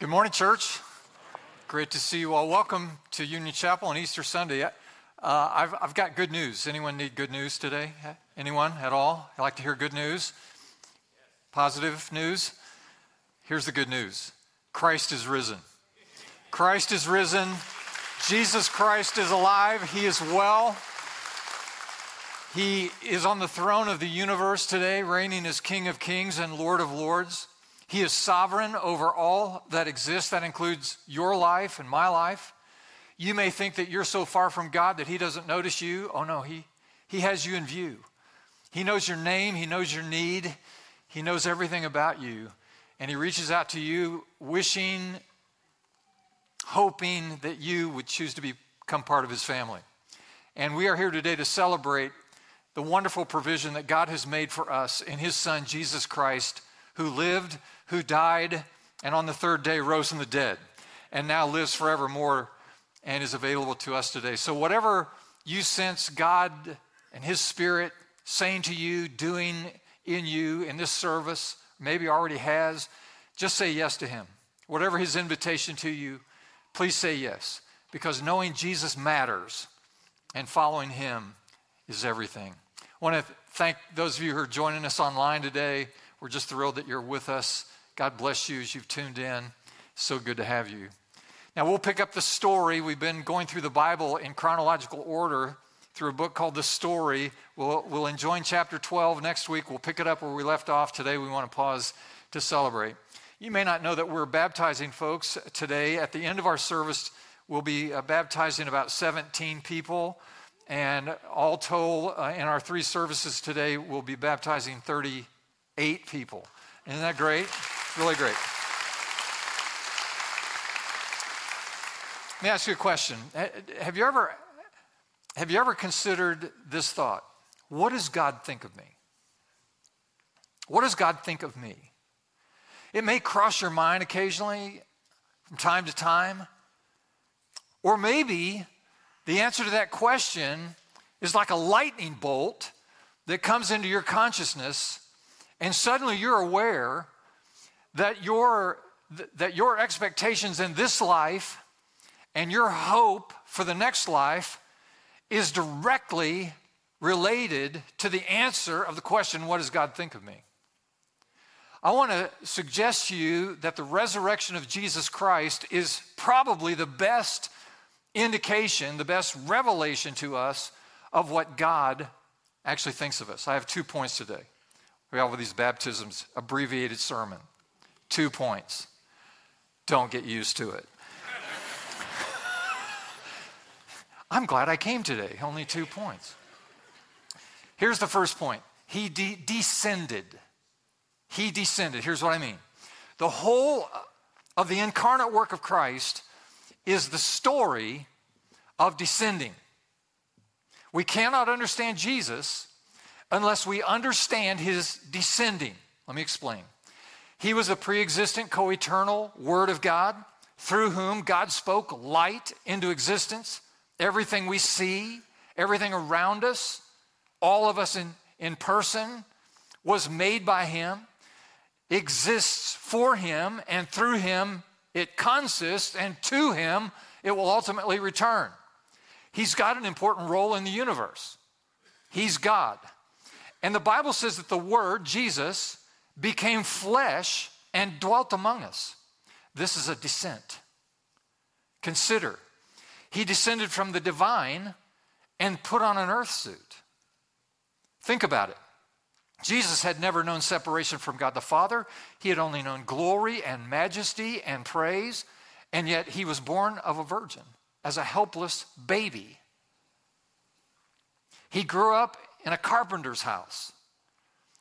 Good morning, church. Great to see you all. Welcome to Union Chapel on Easter Sunday. Uh, I've, I've got good news. Anyone need good news today? Anyone at all? I like to hear good news? Positive news? Here's the good news Christ is risen. Christ is risen. Jesus Christ is alive. He is well. He is on the throne of the universe today, reigning as King of kings and Lord of lords. He is sovereign over all that exists. That includes your life and my life. You may think that you're so far from God that He doesn't notice you. Oh, no, He, he has you in view. He knows your name, He knows your need, He knows everything about you. And He reaches out to you, wishing, hoping that you would choose to become part of His family. And we are here today to celebrate the wonderful provision that God has made for us in His Son, Jesus Christ, who lived who died and on the third day rose from the dead and now lives forevermore and is available to us today. So, whatever you sense God and His Spirit saying to you, doing in you in this service, maybe already has, just say yes to Him. Whatever His invitation to you, please say yes, because knowing Jesus matters and following Him is everything. I want to thank those of you who are joining us online today. We're just thrilled that you're with us. God bless you as you've tuned in. So good to have you. Now, we'll pick up the story. We've been going through the Bible in chronological order through a book called The Story. We'll, we'll enjoy chapter 12 next week. We'll pick it up where we left off. Today, we want to pause to celebrate. You may not know that we're baptizing folks today. At the end of our service, we'll be uh, baptizing about 17 people. And all told, uh, in our three services today, we'll be baptizing 38 people. Isn't that great? Really great. Let me ask you a question. Have you ever have you ever considered this thought? What does God think of me? What does God think of me? It may cross your mind occasionally from time to time. Or maybe the answer to that question is like a lightning bolt that comes into your consciousness, and suddenly you're aware that your, that your expectations in this life and your hope for the next life is directly related to the answer of the question, What does God think of me? I want to suggest to you that the resurrection of Jesus Christ is probably the best indication, the best revelation to us of what God actually thinks of us. I have two points today. We have these baptisms, abbreviated sermon. Two points. Don't get used to it. I'm glad I came today. Only two points. Here's the first point He de- descended. He descended. Here's what I mean the whole uh, of the incarnate work of Christ is the story of descending. We cannot understand Jesus unless we understand his descending. Let me explain. He was a pre existent, co eternal Word of God through whom God spoke light into existence. Everything we see, everything around us, all of us in, in person, was made by Him, exists for Him, and through Him it consists, and to Him it will ultimately return. He's got an important role in the universe. He's God. And the Bible says that the Word, Jesus, became flesh and dwelt among us. This is a descent. Consider, he descended from the divine and put on an earth suit. Think about it. Jesus had never known separation from God the Father. He had only known glory and majesty and praise, and yet he was born of a virgin as a helpless baby. He grew up in a carpenter's house.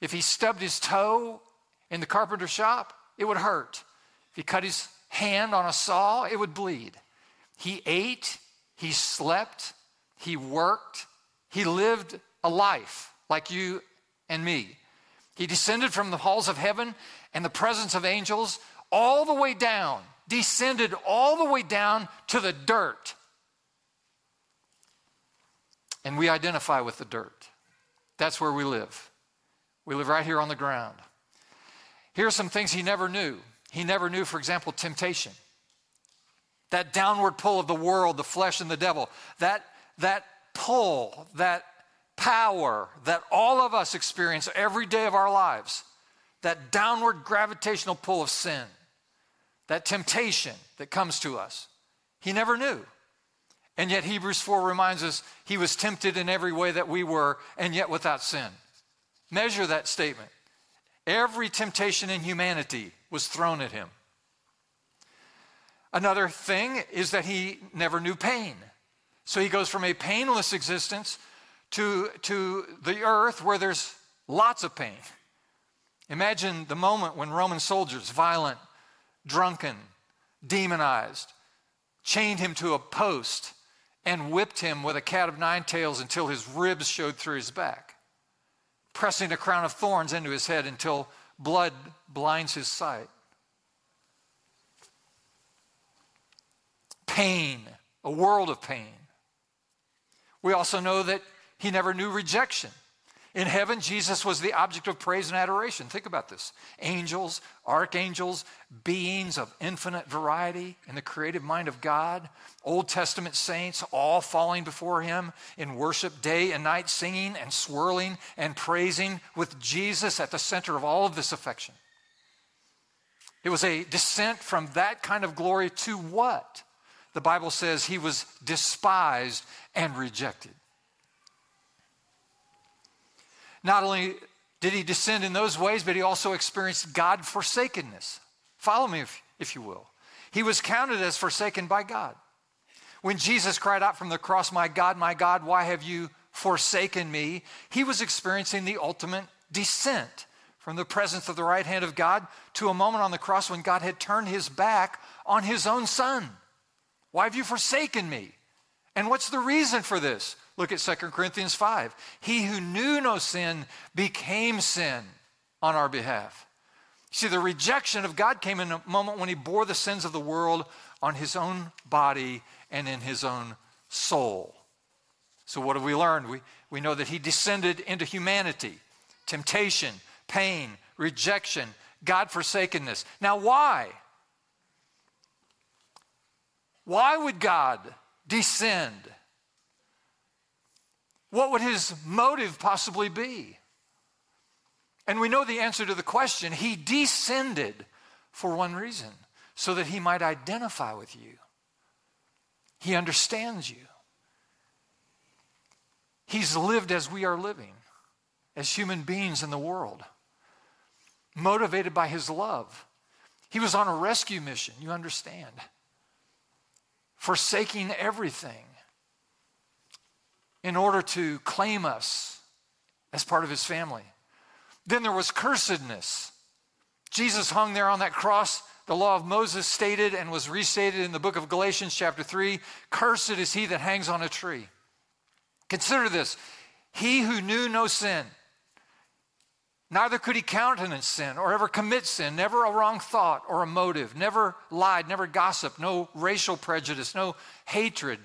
If he stubbed his toe in the carpenter shop, it would hurt. If he cut his hand on a saw, it would bleed. He ate, he slept, he worked, he lived a life like you and me. He descended from the halls of heaven and the presence of angels all the way down, descended all the way down to the dirt. And we identify with the dirt. That's where we live. We live right here on the ground. Here are some things he never knew. He never knew, for example, temptation. That downward pull of the world, the flesh, and the devil. That, that pull, that power that all of us experience every day of our lives. That downward gravitational pull of sin. That temptation that comes to us. He never knew. And yet, Hebrews 4 reminds us he was tempted in every way that we were, and yet without sin. Measure that statement. Every temptation in humanity was thrown at him. Another thing is that he never knew pain. So he goes from a painless existence to, to the earth where there's lots of pain. Imagine the moment when Roman soldiers, violent, drunken, demonized, chained him to a post and whipped him with a cat of nine tails until his ribs showed through his back, pressing a crown of thorns into his head until blood blinds his sight. Pain, a world of pain. We also know that he never knew rejection. In heaven, Jesus was the object of praise and adoration. Think about this angels, archangels, beings of infinite variety in the creative mind of God, Old Testament saints, all falling before him in worship day and night, singing and swirling and praising with Jesus at the center of all of this affection. It was a descent from that kind of glory to what? The Bible says he was despised and rejected. Not only did he descend in those ways, but he also experienced God forsakenness. Follow me, if, if you will. He was counted as forsaken by God. When Jesus cried out from the cross, My God, my God, why have you forsaken me? He was experiencing the ultimate descent from the presence of the right hand of God to a moment on the cross when God had turned his back on his own son. Why have you forsaken me? And what's the reason for this? Look at 2 Corinthians 5. He who knew no sin became sin on our behalf. See, the rejection of God came in a moment when he bore the sins of the world on his own body and in his own soul. So, what have we learned? We, we know that he descended into humanity, temptation, pain, rejection, God forsakenness. Now, why? Why would God descend what would his motive possibly be? And we know the answer to the question. He descended for one reason so that he might identify with you. He understands you. He's lived as we are living, as human beings in the world, motivated by his love. He was on a rescue mission, you understand, forsaking everything in order to claim us as part of his family. Then there was cursedness. Jesus hung there on that cross. The law of Moses stated and was restated in the book of Galatians, chapter 3 Cursed is he that hangs on a tree. Consider this he who knew no sin, neither could he countenance sin or ever commit sin, never a wrong thought or a motive, never lied, never gossiped, no racial prejudice, no hatred,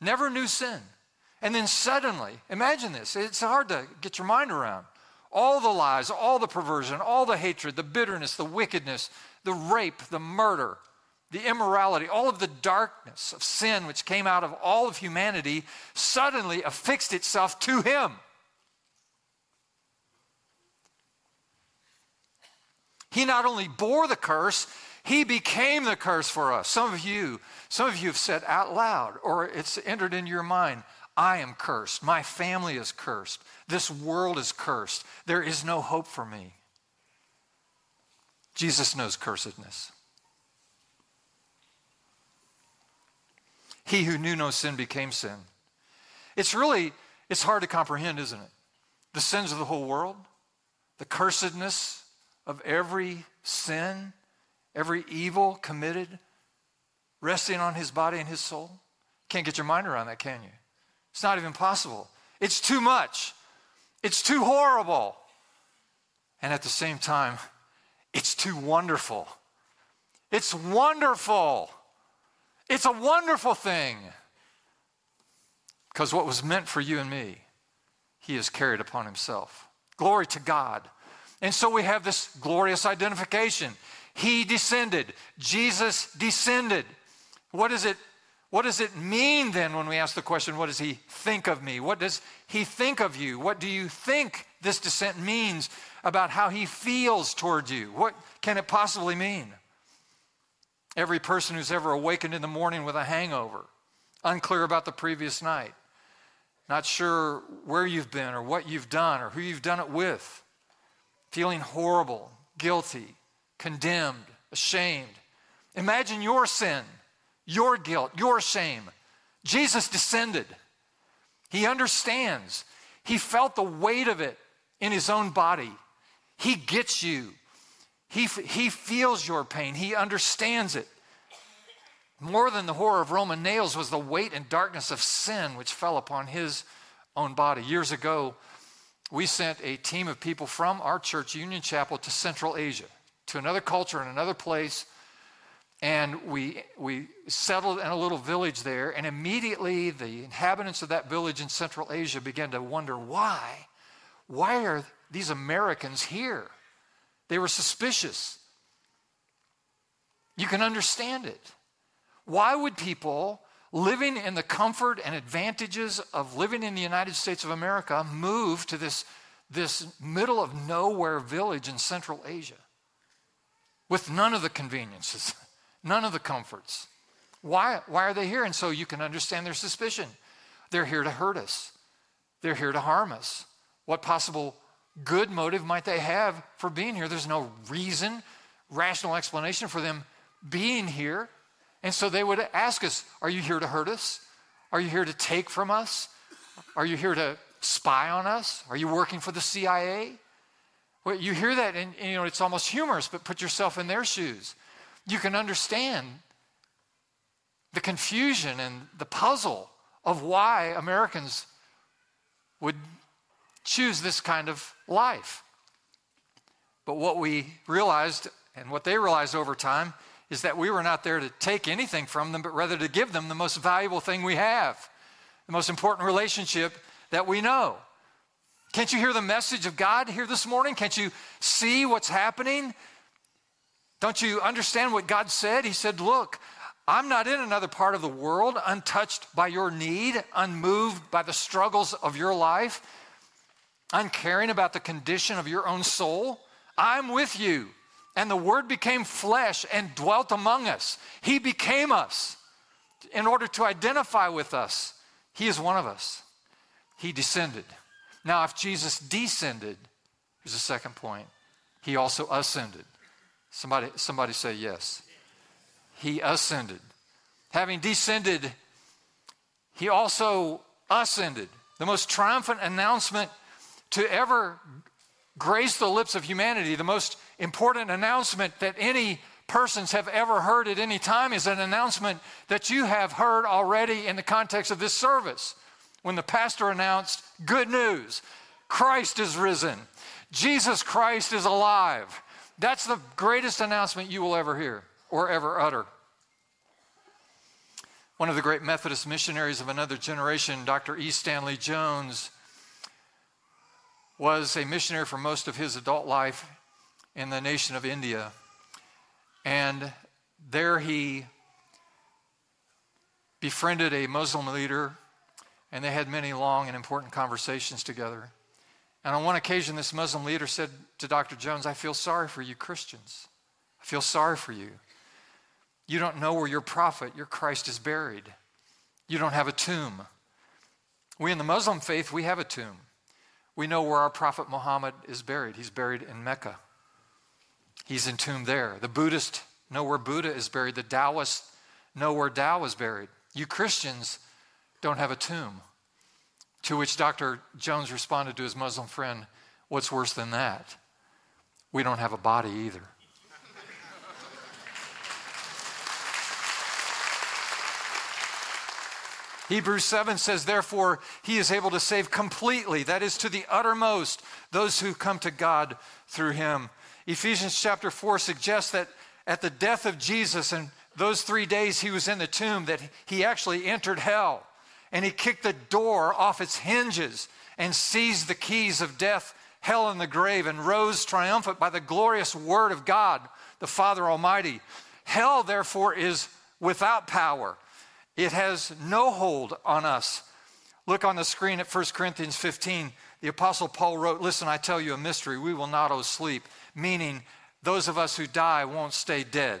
never knew sin. And then suddenly, imagine this, it's hard to get your mind around. All the lies, all the perversion, all the hatred, the bitterness, the wickedness, the rape, the murder, the immorality, all of the darkness of sin which came out of all of humanity suddenly affixed itself to him. He not only bore the curse, he became the curse for us. Some of you, some of you have said out loud, or it's entered into your mind, I am cursed. My family is cursed. This world is cursed. There is no hope for me. Jesus knows cursedness. He who knew no sin became sin. It's really, it's hard to comprehend, isn't it? The sins of the whole world, the cursedness of every sin, every evil committed, resting on his body and his soul. Can't get your mind around that, can you? It's not even possible. It's too much. It's too horrible. And at the same time, it's too wonderful. It's wonderful. It's a wonderful thing. Because what was meant for you and me, he has carried upon himself. Glory to God. And so we have this glorious identification. He descended. Jesus descended. What is it what does it mean then when we ask the question, what does he think of me? What does he think of you? What do you think this descent means about how he feels toward you? What can it possibly mean? Every person who's ever awakened in the morning with a hangover, unclear about the previous night, not sure where you've been or what you've done or who you've done it with, feeling horrible, guilty, condemned, ashamed. Imagine your sin your guilt, your shame. Jesus descended. He understands. He felt the weight of it in his own body. He gets you. He, he feels your pain. He understands it. More than the horror of Roman nails was the weight and darkness of sin which fell upon his own body. Years ago, we sent a team of people from our church, Union Chapel, to Central Asia, to another culture and another place and we, we settled in a little village there, and immediately the inhabitants of that village in Central Asia began to wonder why? Why are these Americans here? They were suspicious. You can understand it. Why would people living in the comfort and advantages of living in the United States of America move to this, this middle of nowhere village in Central Asia with none of the conveniences? none of the comforts. Why, why are they here? And so you can understand their suspicion. They're here to hurt us, they're here to harm us. What possible good motive might they have for being here? There's no reason, rational explanation for them being here. And so they would ask us Are you here to hurt us? Are you here to take from us? Are you here to spy on us? Are you working for the CIA? Well, you hear that and, and you know it's almost humorous, but put yourself in their shoes you can understand the confusion and the puzzle of why Americans would choose this kind of life. But what we realized, and what they realized over time, is that we were not there to take anything from them, but rather to give them the most valuable thing we have, the most important relationship that we know. Can't you hear the message of God here this morning? Can't you see what's happening? Don't you understand what God said? He said, Look, I'm not in another part of the world untouched by your need, unmoved by the struggles of your life, uncaring about the condition of your own soul. I'm with you. And the Word became flesh and dwelt among us. He became us in order to identify with us. He is one of us. He descended. Now, if Jesus descended, here's the second point, he also ascended. Somebody, somebody say yes. He ascended. Having descended, he also ascended. The most triumphant announcement to ever grace the lips of humanity, the most important announcement that any persons have ever heard at any time is an announcement that you have heard already in the context of this service. When the pastor announced, Good news, Christ is risen, Jesus Christ is alive. That's the greatest announcement you will ever hear or ever utter. One of the great Methodist missionaries of another generation, Dr. E. Stanley Jones, was a missionary for most of his adult life in the nation of India. And there he befriended a Muslim leader, and they had many long and important conversations together. And on one occasion, this Muslim leader said to Dr. Jones, I feel sorry for you Christians. I feel sorry for you. You don't know where your prophet, your Christ, is buried. You don't have a tomb. We in the Muslim faith, we have a tomb. We know where our prophet Muhammad is buried. He's buried in Mecca. He's entombed there. The Buddhist know where Buddha is buried. The Taoists know where Tao is buried. You Christians don't have a tomb. To which Dr. Jones responded to his Muslim friend, What's worse than that? We don't have a body either. Hebrews 7 says, Therefore, he is able to save completely, that is, to the uttermost, those who come to God through him. Ephesians chapter 4 suggests that at the death of Jesus and those three days he was in the tomb, that he actually entered hell and he kicked the door off its hinges and seized the keys of death, hell, and the grave, and rose triumphant by the glorious word of God the Father Almighty. Hell, therefore, is without power. It has no hold on us. Look on the screen at 1 Corinthians 15. The Apostle Paul wrote, Listen, I tell you a mystery. We will not owe sleep, meaning those of us who die won't stay dead.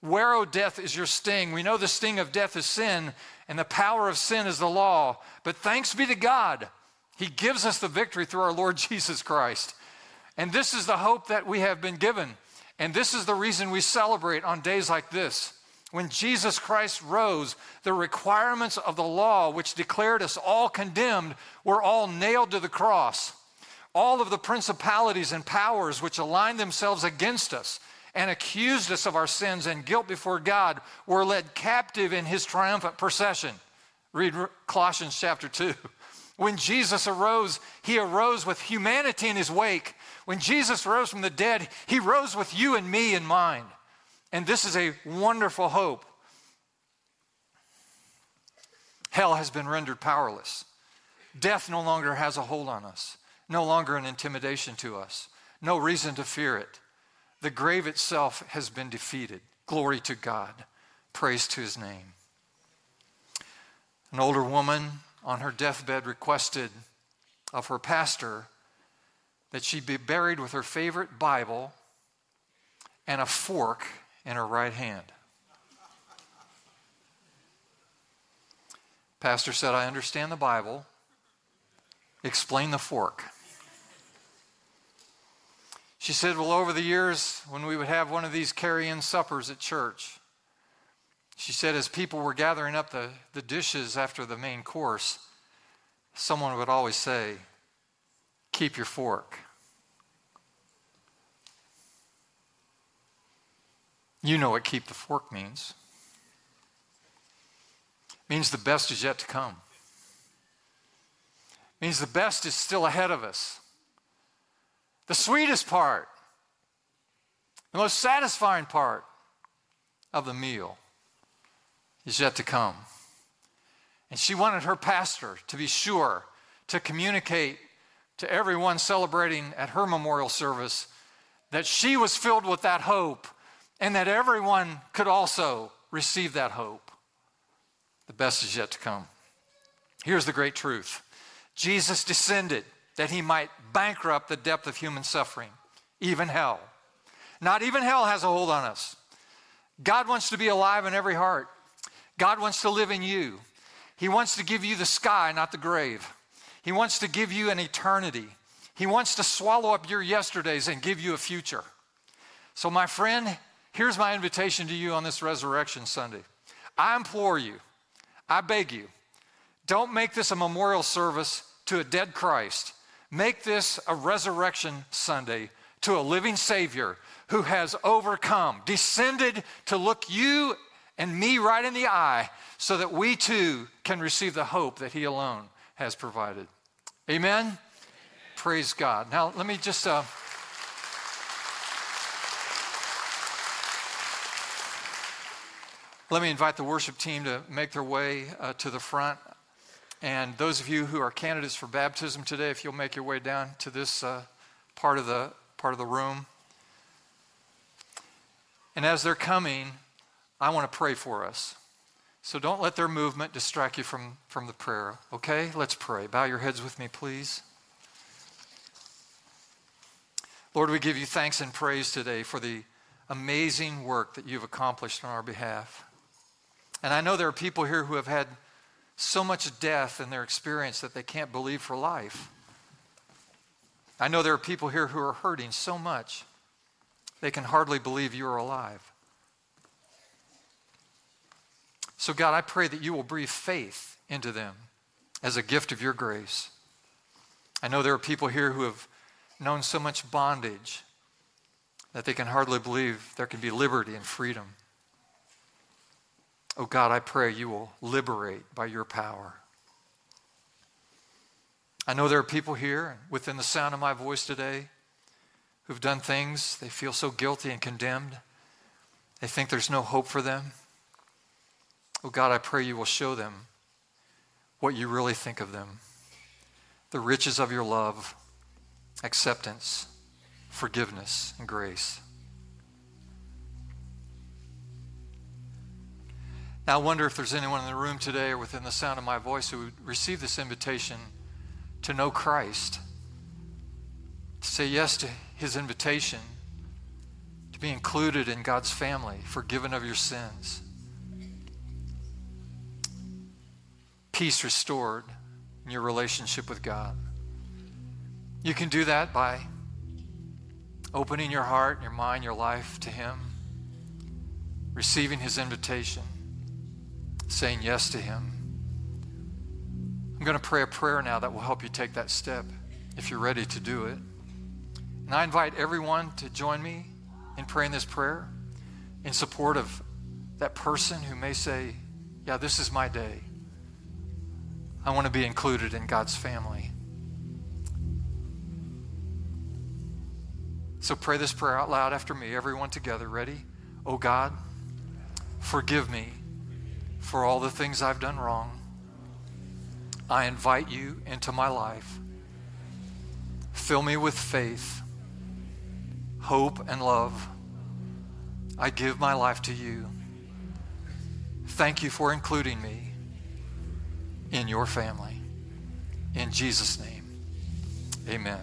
Where, O death, is your sting? We know the sting of death is sin, and the power of sin is the law. But thanks be to God, He gives us the victory through our Lord Jesus Christ. And this is the hope that we have been given. And this is the reason we celebrate on days like this. When Jesus Christ rose, the requirements of the law, which declared us all condemned, were all nailed to the cross. All of the principalities and powers which aligned themselves against us and accused us of our sins and guilt before God were led captive in his triumphant procession. Read Colossians chapter 2. When Jesus arose, he arose with humanity in his wake. When Jesus rose from the dead, he rose with you and me in mind. And this is a wonderful hope. Hell has been rendered powerless. Death no longer has a hold on us, no longer an intimidation to us, no reason to fear it. The grave itself has been defeated. Glory to God. Praise to his name. An older woman on her deathbed requested of her pastor that she be buried with her favorite Bible and a fork in her right hand. Pastor said, I understand the Bible. Explain the fork. She said, Well, over the years, when we would have one of these carry in suppers at church, she said, as people were gathering up the, the dishes after the main course, someone would always say, Keep your fork. You know what keep the fork means. It means the best is yet to come. It means the best is still ahead of us. The sweetest part, the most satisfying part of the meal is yet to come. And she wanted her pastor to be sure to communicate to everyone celebrating at her memorial service that she was filled with that hope and that everyone could also receive that hope. The best is yet to come. Here's the great truth Jesus descended that he might bankrupt the depth of human suffering, even hell. Not even hell has a hold on us. God wants to be alive in every heart. God wants to live in you. He wants to give you the sky, not the grave. He wants to give you an eternity. He wants to swallow up your yesterdays and give you a future. So, my friend, here's my invitation to you on this Resurrection Sunday. I implore you, I beg you, don't make this a memorial service to a dead Christ. Make this a resurrection Sunday to a living Savior who has overcome, descended to look you and me right in the eye so that we too can receive the hope that He alone has provided. Amen? Amen. Praise God. Now, let me just. Uh, let me invite the worship team to make their way uh, to the front. And those of you who are candidates for baptism today, if you'll make your way down to this uh, part of the part of the room. And as they're coming, I want to pray for us. So don't let their movement distract you from, from the prayer. Okay? Let's pray. Bow your heads with me, please. Lord, we give you thanks and praise today for the amazing work that you've accomplished on our behalf. And I know there are people here who have had so much death in their experience that they can't believe for life. I know there are people here who are hurting so much they can hardly believe you are alive. So, God, I pray that you will breathe faith into them as a gift of your grace. I know there are people here who have known so much bondage that they can hardly believe there can be liberty and freedom. Oh God, I pray you will liberate by your power. I know there are people here within the sound of my voice today who've done things they feel so guilty and condemned. They think there's no hope for them. Oh God, I pray you will show them what you really think of them the riches of your love, acceptance, forgiveness, and grace. Now, I wonder if there's anyone in the room today or within the sound of my voice who would receive this invitation to know Christ, to say yes to his invitation, to be included in God's family, forgiven of your sins, peace restored in your relationship with God. You can do that by opening your heart, your mind, your life to Him, receiving His invitation, saying yes to Him. I'm going to pray a prayer now that will help you take that step if you're ready to do it. And I invite everyone to join me in praying this prayer in support of that person who may say, Yeah, this is my day. I want to be included in God's family. So pray this prayer out loud after me, everyone together. Ready? Oh God, forgive me for all the things I've done wrong. I invite you into my life. Fill me with faith, hope, and love. I give my life to you. Thank you for including me in your family. In Jesus' name, amen.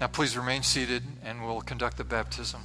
Now, please remain seated and we'll conduct the baptism.